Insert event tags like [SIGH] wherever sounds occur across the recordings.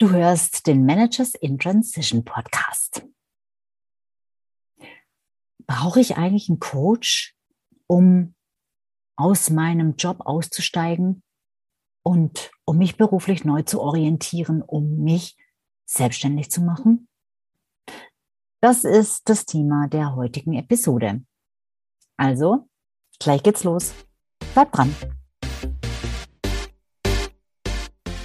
Du hörst den Managers in Transition Podcast. Brauche ich eigentlich einen Coach, um aus meinem Job auszusteigen und um mich beruflich neu zu orientieren, um mich selbstständig zu machen? Das ist das Thema der heutigen Episode. Also, gleich geht's los. Bleib dran.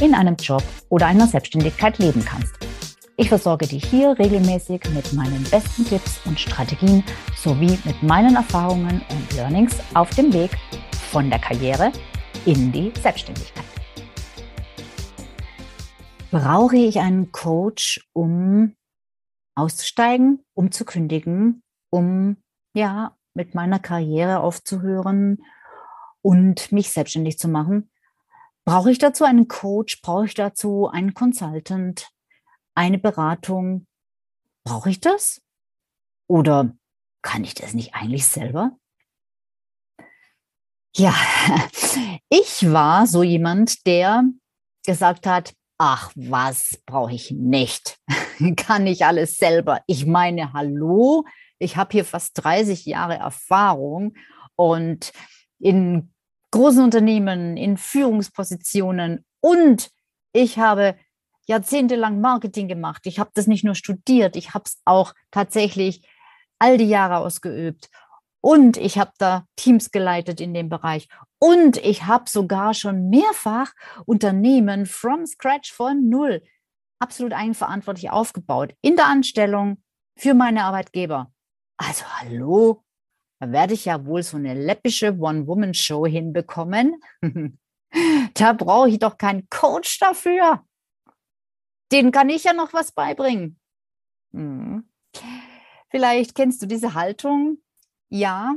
in einem Job oder einer Selbstständigkeit leben kannst. Ich versorge dich hier regelmäßig mit meinen besten Tipps und Strategien sowie mit meinen Erfahrungen und Learnings auf dem Weg von der Karriere in die Selbstständigkeit. Brauche ich einen Coach, um auszusteigen, um zu kündigen, um ja mit meiner Karriere aufzuhören und mich selbstständig zu machen? Brauche ich dazu einen Coach? Brauche ich dazu einen Consultant? Eine Beratung? Brauche ich das? Oder kann ich das nicht eigentlich selber? Ja, [LAUGHS] ich war so jemand, der gesagt hat, ach, was brauche ich nicht? [LAUGHS] kann ich alles selber? Ich meine, hallo, ich habe hier fast 30 Jahre Erfahrung und in großen Unternehmen, in Führungspositionen und ich habe jahrzehntelang Marketing gemacht. Ich habe das nicht nur studiert, ich habe es auch tatsächlich all die Jahre ausgeübt. Und ich habe da Teams geleitet in dem Bereich. Und ich habe sogar schon mehrfach Unternehmen from scratch von null absolut eigenverantwortlich aufgebaut in der Anstellung für meine Arbeitgeber. Also hallo, da werde ich ja wohl so eine läppische One-Woman-Show hinbekommen. [LAUGHS] da brauche ich doch keinen Coach dafür. Den kann ich ja noch was beibringen. Hm. Vielleicht kennst du diese Haltung. Ja,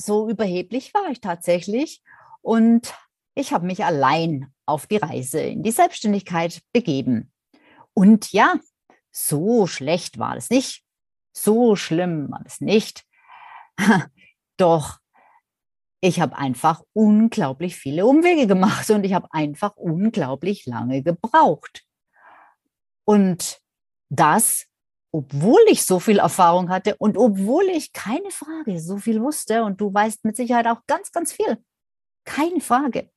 so überheblich war ich tatsächlich. Und ich habe mich allein auf die Reise in die Selbstständigkeit begeben. Und ja, so schlecht war es nicht. So schlimm war es nicht. [LAUGHS] Doch ich habe einfach unglaublich viele Umwege gemacht und ich habe einfach unglaublich lange gebraucht. Und das, obwohl ich so viel Erfahrung hatte und obwohl ich keine Frage so viel wusste und du weißt mit Sicherheit auch ganz, ganz viel. Keine Frage.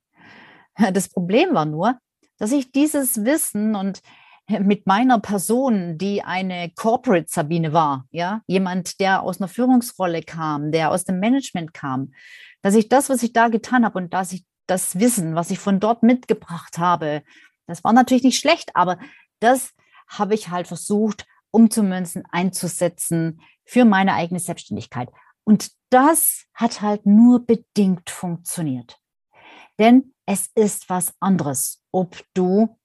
[LAUGHS] Das Problem war nur, dass ich dieses Wissen und mit meiner Person, die eine Corporate Sabine war, ja, jemand, der aus einer Führungsrolle kam, der aus dem Management kam, dass ich das, was ich da getan habe und dass ich das Wissen, was ich von dort mitgebracht habe, das war natürlich nicht schlecht, aber das habe ich halt versucht umzumünzen, einzusetzen für meine eigene Selbstständigkeit. Und das hat halt nur bedingt funktioniert. Denn es ist was anderes, ob du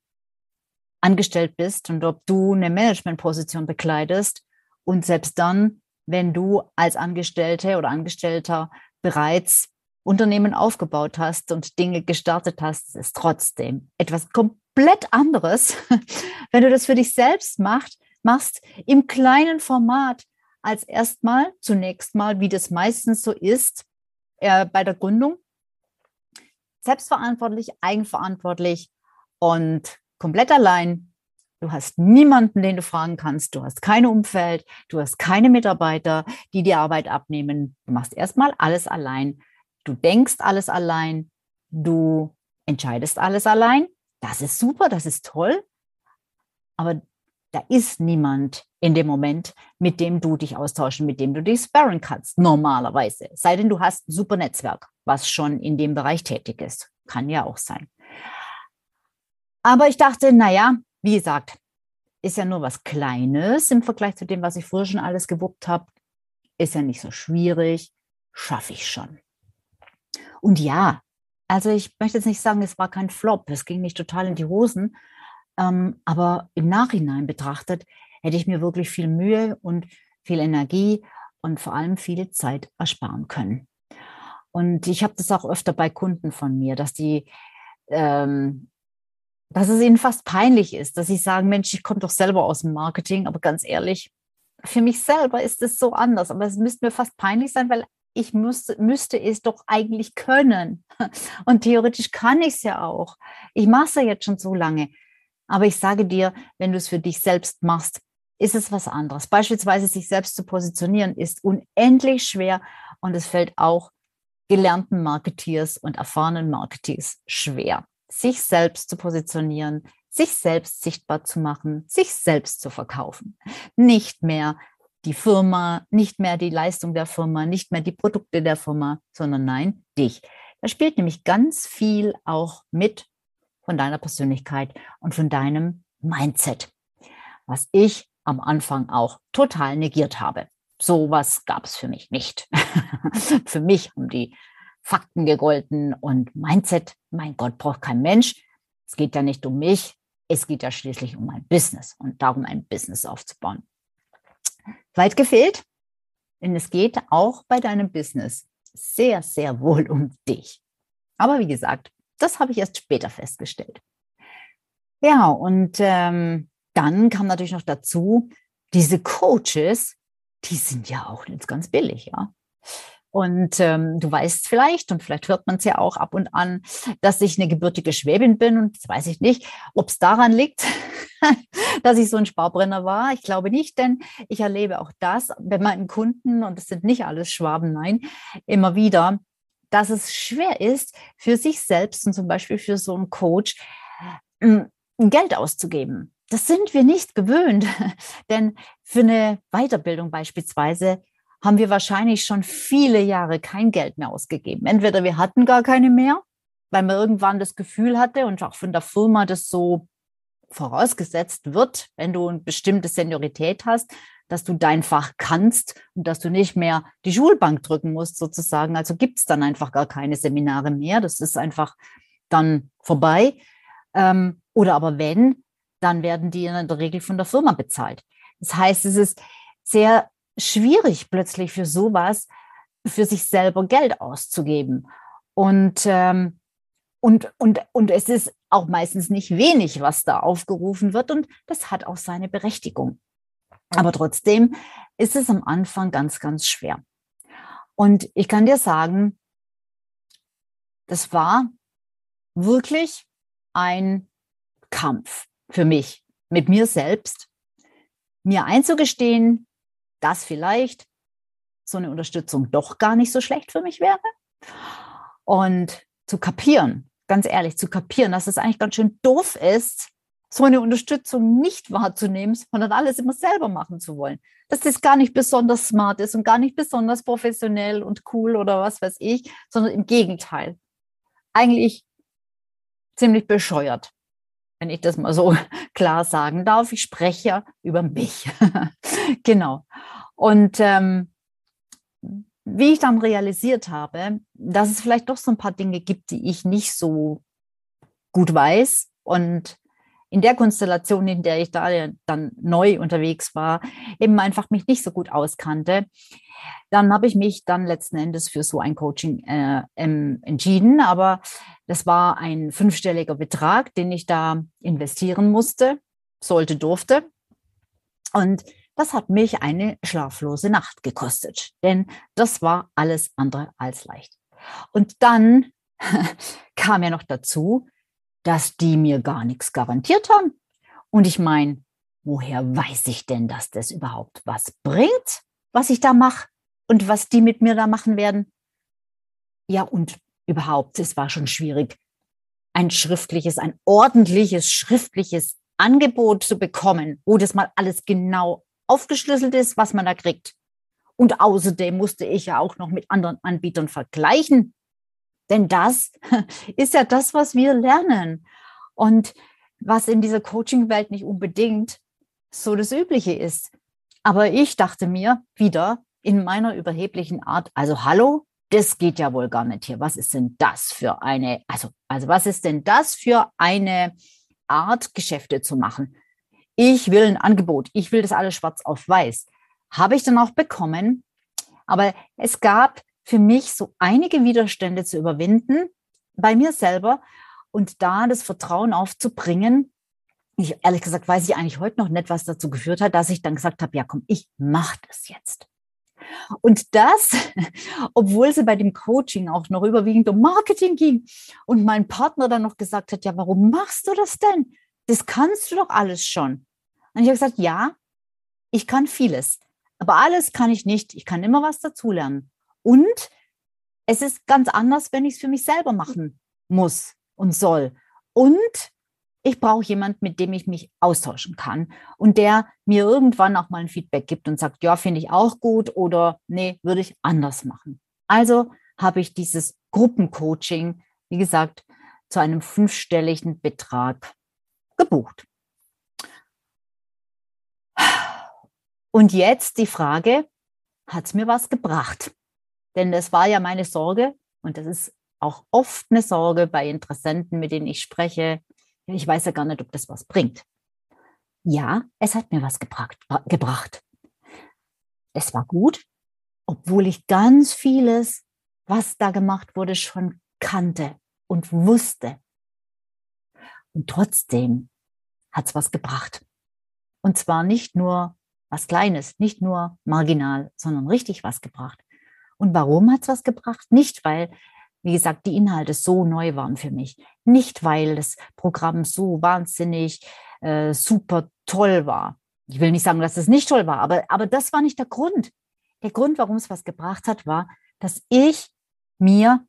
angestellt bist und ob du eine Managementposition bekleidest. Und selbst dann, wenn du als Angestellte oder Angestellter bereits Unternehmen aufgebaut hast und Dinge gestartet hast, ist trotzdem etwas komplett anderes, [LAUGHS] wenn du das für dich selbst macht, machst, im kleinen Format, als erstmal, zunächst mal, wie das meistens so ist, äh, bei der Gründung, selbstverantwortlich, eigenverantwortlich und komplett allein. Du hast niemanden, den du fragen kannst. Du hast kein Umfeld. Du hast keine Mitarbeiter, die die Arbeit abnehmen. Du machst erstmal alles allein. Du denkst alles allein. Du entscheidest alles allein. Das ist super, das ist toll. Aber da ist niemand in dem Moment, mit dem du dich austauschen, mit dem du dich sparren kannst, normalerweise. Sei denn, du hast ein super Netzwerk, was schon in dem Bereich tätig ist. Kann ja auch sein. Aber ich dachte, naja, wie gesagt, ist ja nur was Kleines im Vergleich zu dem, was ich früher schon alles gewuppt habe. Ist ja nicht so schwierig, schaffe ich schon. Und ja, also ich möchte jetzt nicht sagen, es war kein Flop, es ging nicht total in die Hosen, ähm, aber im Nachhinein betrachtet hätte ich mir wirklich viel Mühe und viel Energie und vor allem viel Zeit ersparen können. Und ich habe das auch öfter bei Kunden von mir, dass die, ähm, dass es ihnen fast peinlich ist, dass sie sagen, Mensch, ich komme doch selber aus dem Marketing, aber ganz ehrlich, für mich selber ist es so anders. Aber es müsste mir fast peinlich sein, weil ich müsste, müsste es doch eigentlich können. [LAUGHS] Und theoretisch kann ich es ja auch. Ich mache es ja jetzt schon so lange. Aber ich sage dir, wenn du es für dich selbst machst, ist es was anderes. Beispielsweise sich selbst zu positionieren ist unendlich schwer und es fällt auch gelernten Marketeers und erfahrenen Marketeers schwer, sich selbst zu positionieren, sich selbst sichtbar zu machen, sich selbst zu verkaufen. Nicht mehr die Firma, nicht mehr die Leistung der Firma, nicht mehr die Produkte der Firma, sondern nein, dich. Da spielt nämlich ganz viel auch mit von deiner Persönlichkeit und von deinem Mindset, was ich am Anfang auch total negiert habe. Sowas gab es für mich nicht. [LAUGHS] für mich haben die Fakten gegolten und Mindset, mein Gott, braucht kein Mensch. Es geht ja nicht um mich, es geht ja schließlich um ein Business und darum, ein Business aufzubauen. Weit gefehlt, denn es geht auch bei deinem Business sehr, sehr wohl um dich. Aber wie gesagt, das habe ich erst später festgestellt. Ja, und ähm, dann kam natürlich noch dazu, diese Coaches, die sind ja auch nicht ganz billig, ja. Und ähm, du weißt vielleicht, und vielleicht hört man es ja auch ab und an, dass ich eine gebürtige Schwäbin bin. Und das weiß ich nicht, ob es daran liegt, [LAUGHS] dass ich so ein Sparbrenner war. Ich glaube nicht, denn ich erlebe auch das bei meinen Kunden, und das sind nicht alles Schwaben, nein, immer wieder, dass es schwer ist, für sich selbst und zum Beispiel für so einen Coach hm, Geld auszugeben. Das sind wir nicht gewöhnt, [LAUGHS] denn für eine Weiterbildung beispielsweise haben wir wahrscheinlich schon viele Jahre kein Geld mehr ausgegeben. Entweder wir hatten gar keine mehr, weil man irgendwann das Gefühl hatte und auch von der Firma das so vorausgesetzt wird, wenn du eine bestimmte Seniorität hast, dass du dein Fach kannst und dass du nicht mehr die Schulbank drücken musst sozusagen. Also gibt es dann einfach gar keine Seminare mehr. Das ist einfach dann vorbei. Ähm, oder aber wenn, dann werden die in der Regel von der Firma bezahlt. Das heißt, es ist sehr schwierig plötzlich für sowas, für sich selber Geld auszugeben. Und, ähm, und, und, und es ist auch meistens nicht wenig, was da aufgerufen wird. Und das hat auch seine Berechtigung. Aber trotzdem ist es am Anfang ganz, ganz schwer. Und ich kann dir sagen, das war wirklich ein Kampf für mich mit mir selbst, mir einzugestehen, dass vielleicht so eine Unterstützung doch gar nicht so schlecht für mich wäre. Und zu kapieren, ganz ehrlich, zu kapieren, dass es eigentlich ganz schön doof ist, so eine Unterstützung nicht wahrzunehmen, sondern alles immer selber machen zu wollen. Dass das gar nicht besonders smart ist und gar nicht besonders professionell und cool oder was weiß ich, sondern im Gegenteil. Eigentlich ziemlich bescheuert, wenn ich das mal so [LAUGHS] klar sagen darf. Ich spreche über mich. [LAUGHS] genau. Und ähm, wie ich dann realisiert habe, dass es vielleicht doch so ein paar Dinge gibt, die ich nicht so gut weiß und in der Konstellation, in der ich da dann neu unterwegs war, eben einfach mich nicht so gut auskannte, dann habe ich mich dann letzten Endes für so ein Coaching äh, entschieden. Aber das war ein fünfstelliger Betrag, den ich da investieren musste, sollte, durfte. Und das hat mich eine schlaflose Nacht gekostet, denn das war alles andere als leicht. Und dann [LAUGHS] kam ja noch dazu, dass die mir gar nichts garantiert haben. Und ich meine, woher weiß ich denn, dass das überhaupt was bringt, was ich da mache und was die mit mir da machen werden? Ja, und überhaupt, es war schon schwierig, ein schriftliches, ein ordentliches schriftliches Angebot zu bekommen, wo das mal alles genau aufgeschlüsselt ist, was man da kriegt. Und außerdem musste ich ja auch noch mit anderen Anbietern vergleichen. Denn das [LAUGHS] ist ja das, was wir lernen. Und was in dieser Coaching-Welt nicht unbedingt so das Übliche ist. Aber ich dachte mir wieder in meiner überheblichen Art, also hallo, das geht ja wohl gar nicht hier. Was ist denn das für eine, also, also was ist denn das für eine Art, Geschäfte zu machen? ich will ein Angebot, ich will das alles schwarz auf weiß. Habe ich dann auch bekommen, aber es gab für mich so einige Widerstände zu überwinden bei mir selber und da das Vertrauen aufzubringen. Ich, ehrlich gesagt weiß ich eigentlich heute noch nicht, was dazu geführt hat, dass ich dann gesagt habe, ja komm, ich mache das jetzt. Und das, [LAUGHS] obwohl sie bei dem Coaching auch noch überwiegend um Marketing ging und mein Partner dann noch gesagt hat, ja, warum machst du das denn? Das kannst du doch alles schon. Und ich habe gesagt, ja, ich kann vieles, aber alles kann ich nicht. Ich kann immer was dazulernen. Und es ist ganz anders, wenn ich es für mich selber machen muss und soll. Und ich brauche jemanden, mit dem ich mich austauschen kann und der mir irgendwann auch mal ein Feedback gibt und sagt, ja, finde ich auch gut oder nee, würde ich anders machen. Also habe ich dieses Gruppencoaching, wie gesagt, zu einem fünfstelligen Betrag gebucht. Und jetzt die Frage, hat es mir was gebracht? Denn das war ja meine Sorge und das ist auch oft eine Sorge bei Interessenten, mit denen ich spreche. Ich weiß ja gar nicht, ob das was bringt. Ja, es hat mir was gebracht. gebracht. Es war gut, obwohl ich ganz vieles, was da gemacht wurde, schon kannte und wusste. Und trotzdem hat es was gebracht. Und zwar nicht nur was Kleines, nicht nur marginal, sondern richtig was gebracht. Und warum hat es was gebracht? Nicht, weil, wie gesagt, die Inhalte so neu waren für mich. Nicht, weil das Programm so wahnsinnig äh, super toll war. Ich will nicht sagen, dass es nicht toll war, aber, aber das war nicht der Grund. Der Grund, warum es was gebracht hat, war, dass ich mir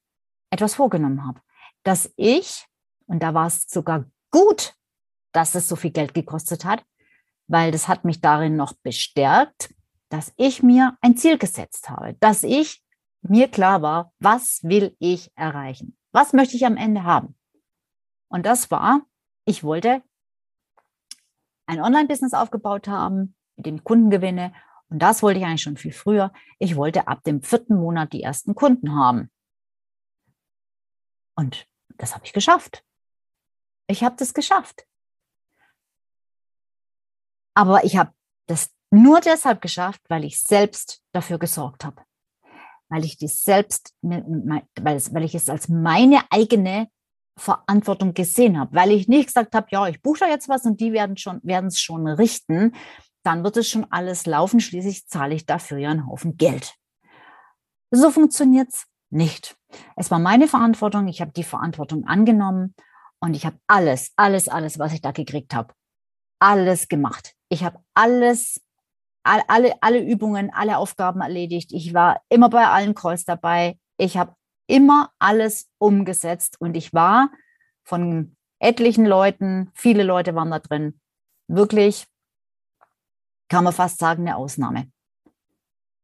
etwas vorgenommen habe. Dass ich, und da war es sogar gut, dass es so viel Geld gekostet hat, weil das hat mich darin noch bestärkt, dass ich mir ein Ziel gesetzt habe, dass ich mir klar war, was will ich erreichen? Was möchte ich am Ende haben? Und das war, ich wollte ein Online-Business aufgebaut haben, mit dem Kunden gewinne. Und das wollte ich eigentlich schon viel früher. Ich wollte ab dem vierten Monat die ersten Kunden haben. Und das habe ich geschafft. Ich habe das geschafft. Aber ich habe das nur deshalb geschafft, weil ich selbst dafür gesorgt habe. Weil ich selbst, weil ich es als meine eigene Verantwortung gesehen habe. Weil ich nicht gesagt habe, ja, ich buche da jetzt was und die werden schon, werden es schon richten. Dann wird es schon alles laufen. Schließlich zahle ich dafür ja einen Haufen Geld. So funktioniert es nicht. Es war meine Verantwortung. Ich habe die Verantwortung angenommen und ich habe alles, alles, alles, was ich da gekriegt habe, alles gemacht. Ich habe alles, alle, alle Übungen, alle Aufgaben erledigt. Ich war immer bei allen Calls dabei. Ich habe immer alles umgesetzt und ich war von etlichen Leuten, viele Leute waren da drin, wirklich, kann man fast sagen, eine Ausnahme.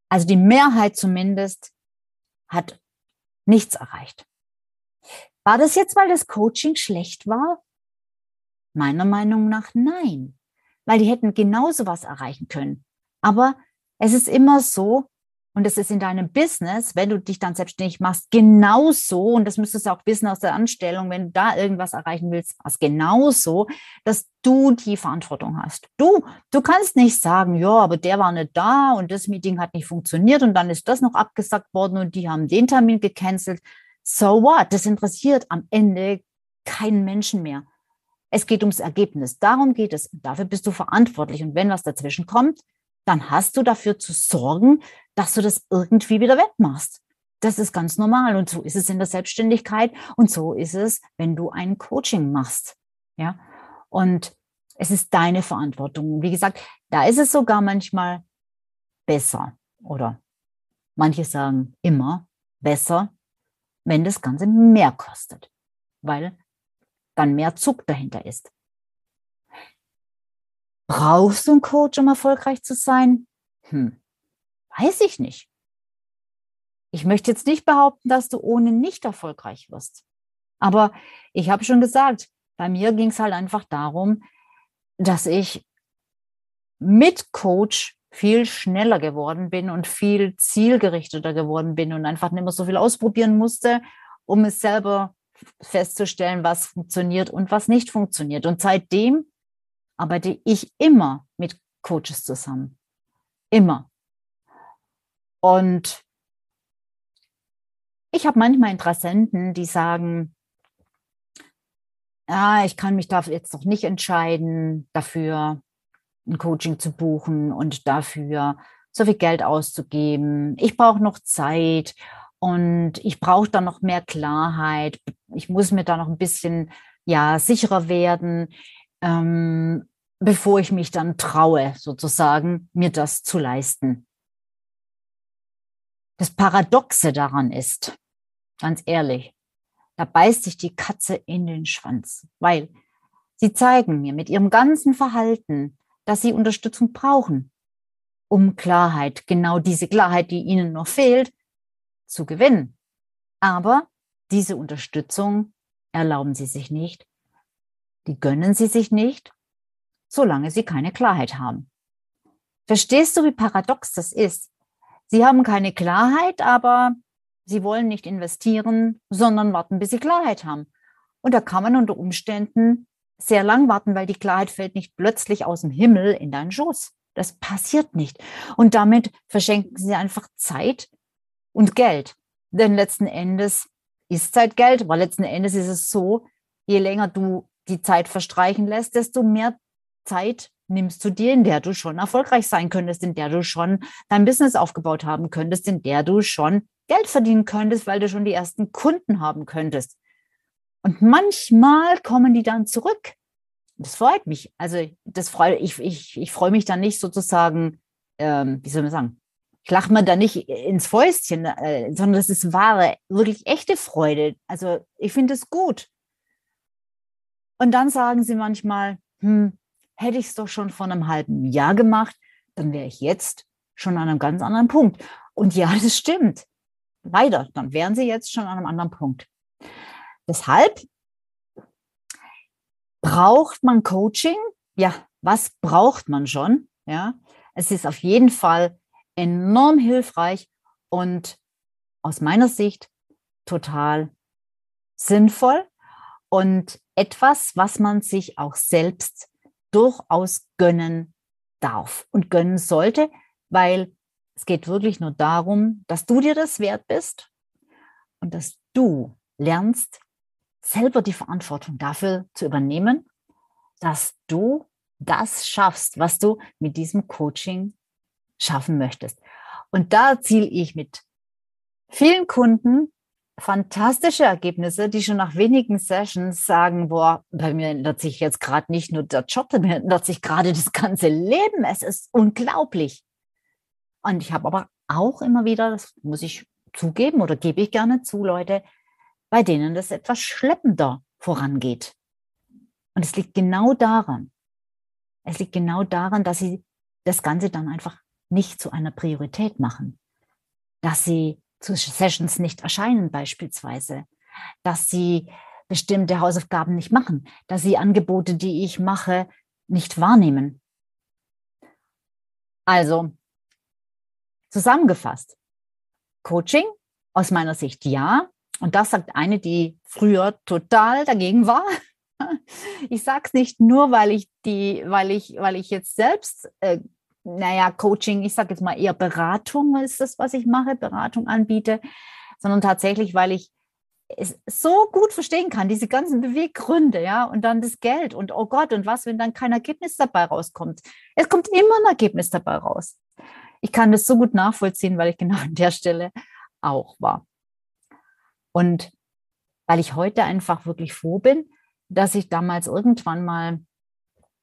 Also die Mehrheit zumindest hat nichts erreicht. War das jetzt, weil das Coaching schlecht war? Meiner Meinung nach nein weil die hätten genauso was erreichen können. Aber es ist immer so, und es ist in deinem Business, wenn du dich dann selbstständig machst, genauso, und das müsstest du auch wissen aus der Anstellung, wenn du da irgendwas erreichen willst, was genauso, dass du die Verantwortung hast. Du, du kannst nicht sagen, ja, aber der war nicht da und das Meeting hat nicht funktioniert und dann ist das noch abgesagt worden und die haben den Termin gecancelt. So what? Das interessiert am Ende keinen Menschen mehr. Es geht ums Ergebnis. Darum geht es. Dafür bist du verantwortlich. Und wenn was dazwischen kommt, dann hast du dafür zu sorgen, dass du das irgendwie wieder wegmachst. Das ist ganz normal. Und so ist es in der Selbstständigkeit. Und so ist es, wenn du ein Coaching machst. Ja. Und es ist deine Verantwortung. Wie gesagt, da ist es sogar manchmal besser oder manche sagen immer besser, wenn das Ganze mehr kostet, weil dann mehr Zug dahinter ist. Brauchst du einen Coach, um erfolgreich zu sein? Hm, weiß ich nicht. Ich möchte jetzt nicht behaupten, dass du ohne nicht erfolgreich wirst. Aber ich habe schon gesagt, bei mir ging es halt einfach darum, dass ich mit Coach viel schneller geworden bin und viel zielgerichteter geworden bin und einfach nicht mehr so viel ausprobieren musste, um es selber festzustellen, was funktioniert und was nicht funktioniert. Und seitdem arbeite ich immer mit Coaches zusammen. Immer. Und ich habe manchmal Interessenten, die sagen, ja, ich kann mich da jetzt noch nicht entscheiden, dafür ein Coaching zu buchen und dafür so viel Geld auszugeben. Ich brauche noch Zeit und ich brauche da noch mehr Klarheit. Ich muss mir da noch ein bisschen ja sicherer werden, ähm, bevor ich mich dann traue, sozusagen, mir das zu leisten. Das Paradoxe daran ist, ganz ehrlich, da beißt sich die Katze in den Schwanz, weil sie zeigen mir mit ihrem ganzen Verhalten, dass sie Unterstützung brauchen, um Klarheit, genau diese Klarheit, die ihnen noch fehlt, zu gewinnen. Aber diese Unterstützung erlauben sie sich nicht, die gönnen sie sich nicht, solange sie keine Klarheit haben. Verstehst du, wie paradox das ist? Sie haben keine Klarheit, aber sie wollen nicht investieren, sondern warten, bis sie Klarheit haben. Und da kann man unter Umständen sehr lang warten, weil die Klarheit fällt nicht plötzlich aus dem Himmel in deinen Schoß. Das passiert nicht. Und damit verschenken sie einfach Zeit und Geld. Denn letzten Endes ist Zeit Geld, aber letzten Endes ist es so, je länger du die Zeit verstreichen lässt, desto mehr Zeit nimmst du dir, in der du schon erfolgreich sein könntest, in der du schon dein Business aufgebaut haben könntest, in der du schon Geld verdienen könntest, weil du schon die ersten Kunden haben könntest. Und manchmal kommen die dann zurück. Das freut mich. Also das freut ich, ich, ich freue mich dann nicht sozusagen, ähm, wie soll man sagen, ich lache mir da nicht ins Fäustchen, äh, sondern das ist wahre, wirklich echte Freude. Also ich finde es gut. Und dann sagen sie manchmal, hm, hätte ich es doch schon vor einem halben Jahr gemacht, dann wäre ich jetzt schon an einem ganz anderen Punkt. Und ja, das stimmt. Leider, dann wären sie jetzt schon an einem anderen Punkt. Deshalb braucht man Coaching. Ja, was braucht man schon? Ja, es ist auf jeden Fall enorm hilfreich und aus meiner Sicht total sinnvoll und etwas, was man sich auch selbst durchaus gönnen darf und gönnen sollte, weil es geht wirklich nur darum, dass du dir das wert bist und dass du lernst, selber die Verantwortung dafür zu übernehmen, dass du das schaffst, was du mit diesem Coaching schaffen möchtest. Und da erziele ich mit vielen Kunden fantastische Ergebnisse, die schon nach wenigen Sessions sagen, boah, bei mir ändert sich jetzt gerade nicht nur der Job, bei mir ändert sich gerade das ganze Leben. Es ist unglaublich. Und ich habe aber auch immer wieder, das muss ich zugeben oder gebe ich gerne zu, Leute, bei denen das etwas schleppender vorangeht. Und es liegt genau daran, es liegt genau daran, dass sie das Ganze dann einfach nicht zu einer Priorität machen, dass sie zu Sessions nicht erscheinen beispielsweise, dass sie bestimmte Hausaufgaben nicht machen, dass sie Angebote, die ich mache, nicht wahrnehmen. Also, zusammengefasst, Coaching aus meiner Sicht ja. Und das sagt eine, die früher total dagegen war. [LAUGHS] Ich sage es nicht nur, weil ich die, weil ich, weil ich jetzt selbst äh, naja, Coaching, ich sage jetzt mal eher Beratung ist das, was ich mache, Beratung anbiete, sondern tatsächlich, weil ich es so gut verstehen kann, diese ganzen Beweggründe, ja, und dann das Geld und oh Gott, und was, wenn dann kein Ergebnis dabei rauskommt? Es kommt immer ein Ergebnis dabei raus. Ich kann das so gut nachvollziehen, weil ich genau an der Stelle auch war. Und weil ich heute einfach wirklich froh bin, dass ich damals irgendwann mal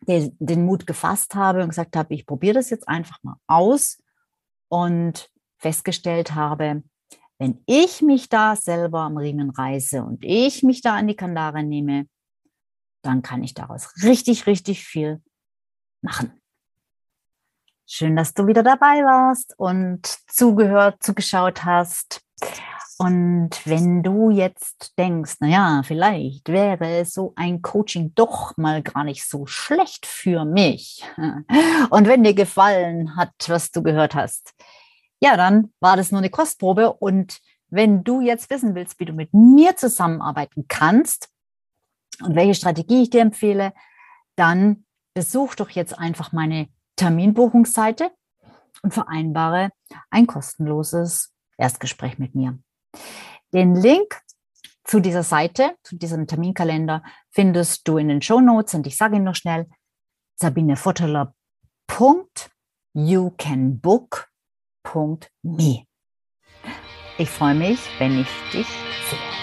den, den Mut gefasst habe und gesagt habe, ich probiere das jetzt einfach mal aus und festgestellt habe, wenn ich mich da selber am Riemen reiße und ich mich da an die Kandare nehme, dann kann ich daraus richtig, richtig viel machen. Schön, dass du wieder dabei warst und zugehört, zugeschaut hast. Und wenn du jetzt denkst, naja, vielleicht wäre so ein Coaching doch mal gar nicht so schlecht für mich. [LAUGHS] Und wenn dir gefallen hat, was du gehört hast, ja, dann war das nur eine Kostprobe. Und wenn du jetzt wissen willst, wie du mit mir zusammenarbeiten kannst und welche Strategie ich dir empfehle, dann besuch doch jetzt einfach meine Terminbuchungsseite und vereinbare ein kostenloses Erstgespräch mit mir. Den Link zu dieser Seite, zu diesem Terminkalender findest du in den Show Notes und ich sage ihn noch schnell, sabineforteller.youcanbook.me. Ich freue mich, wenn ich dich sehe.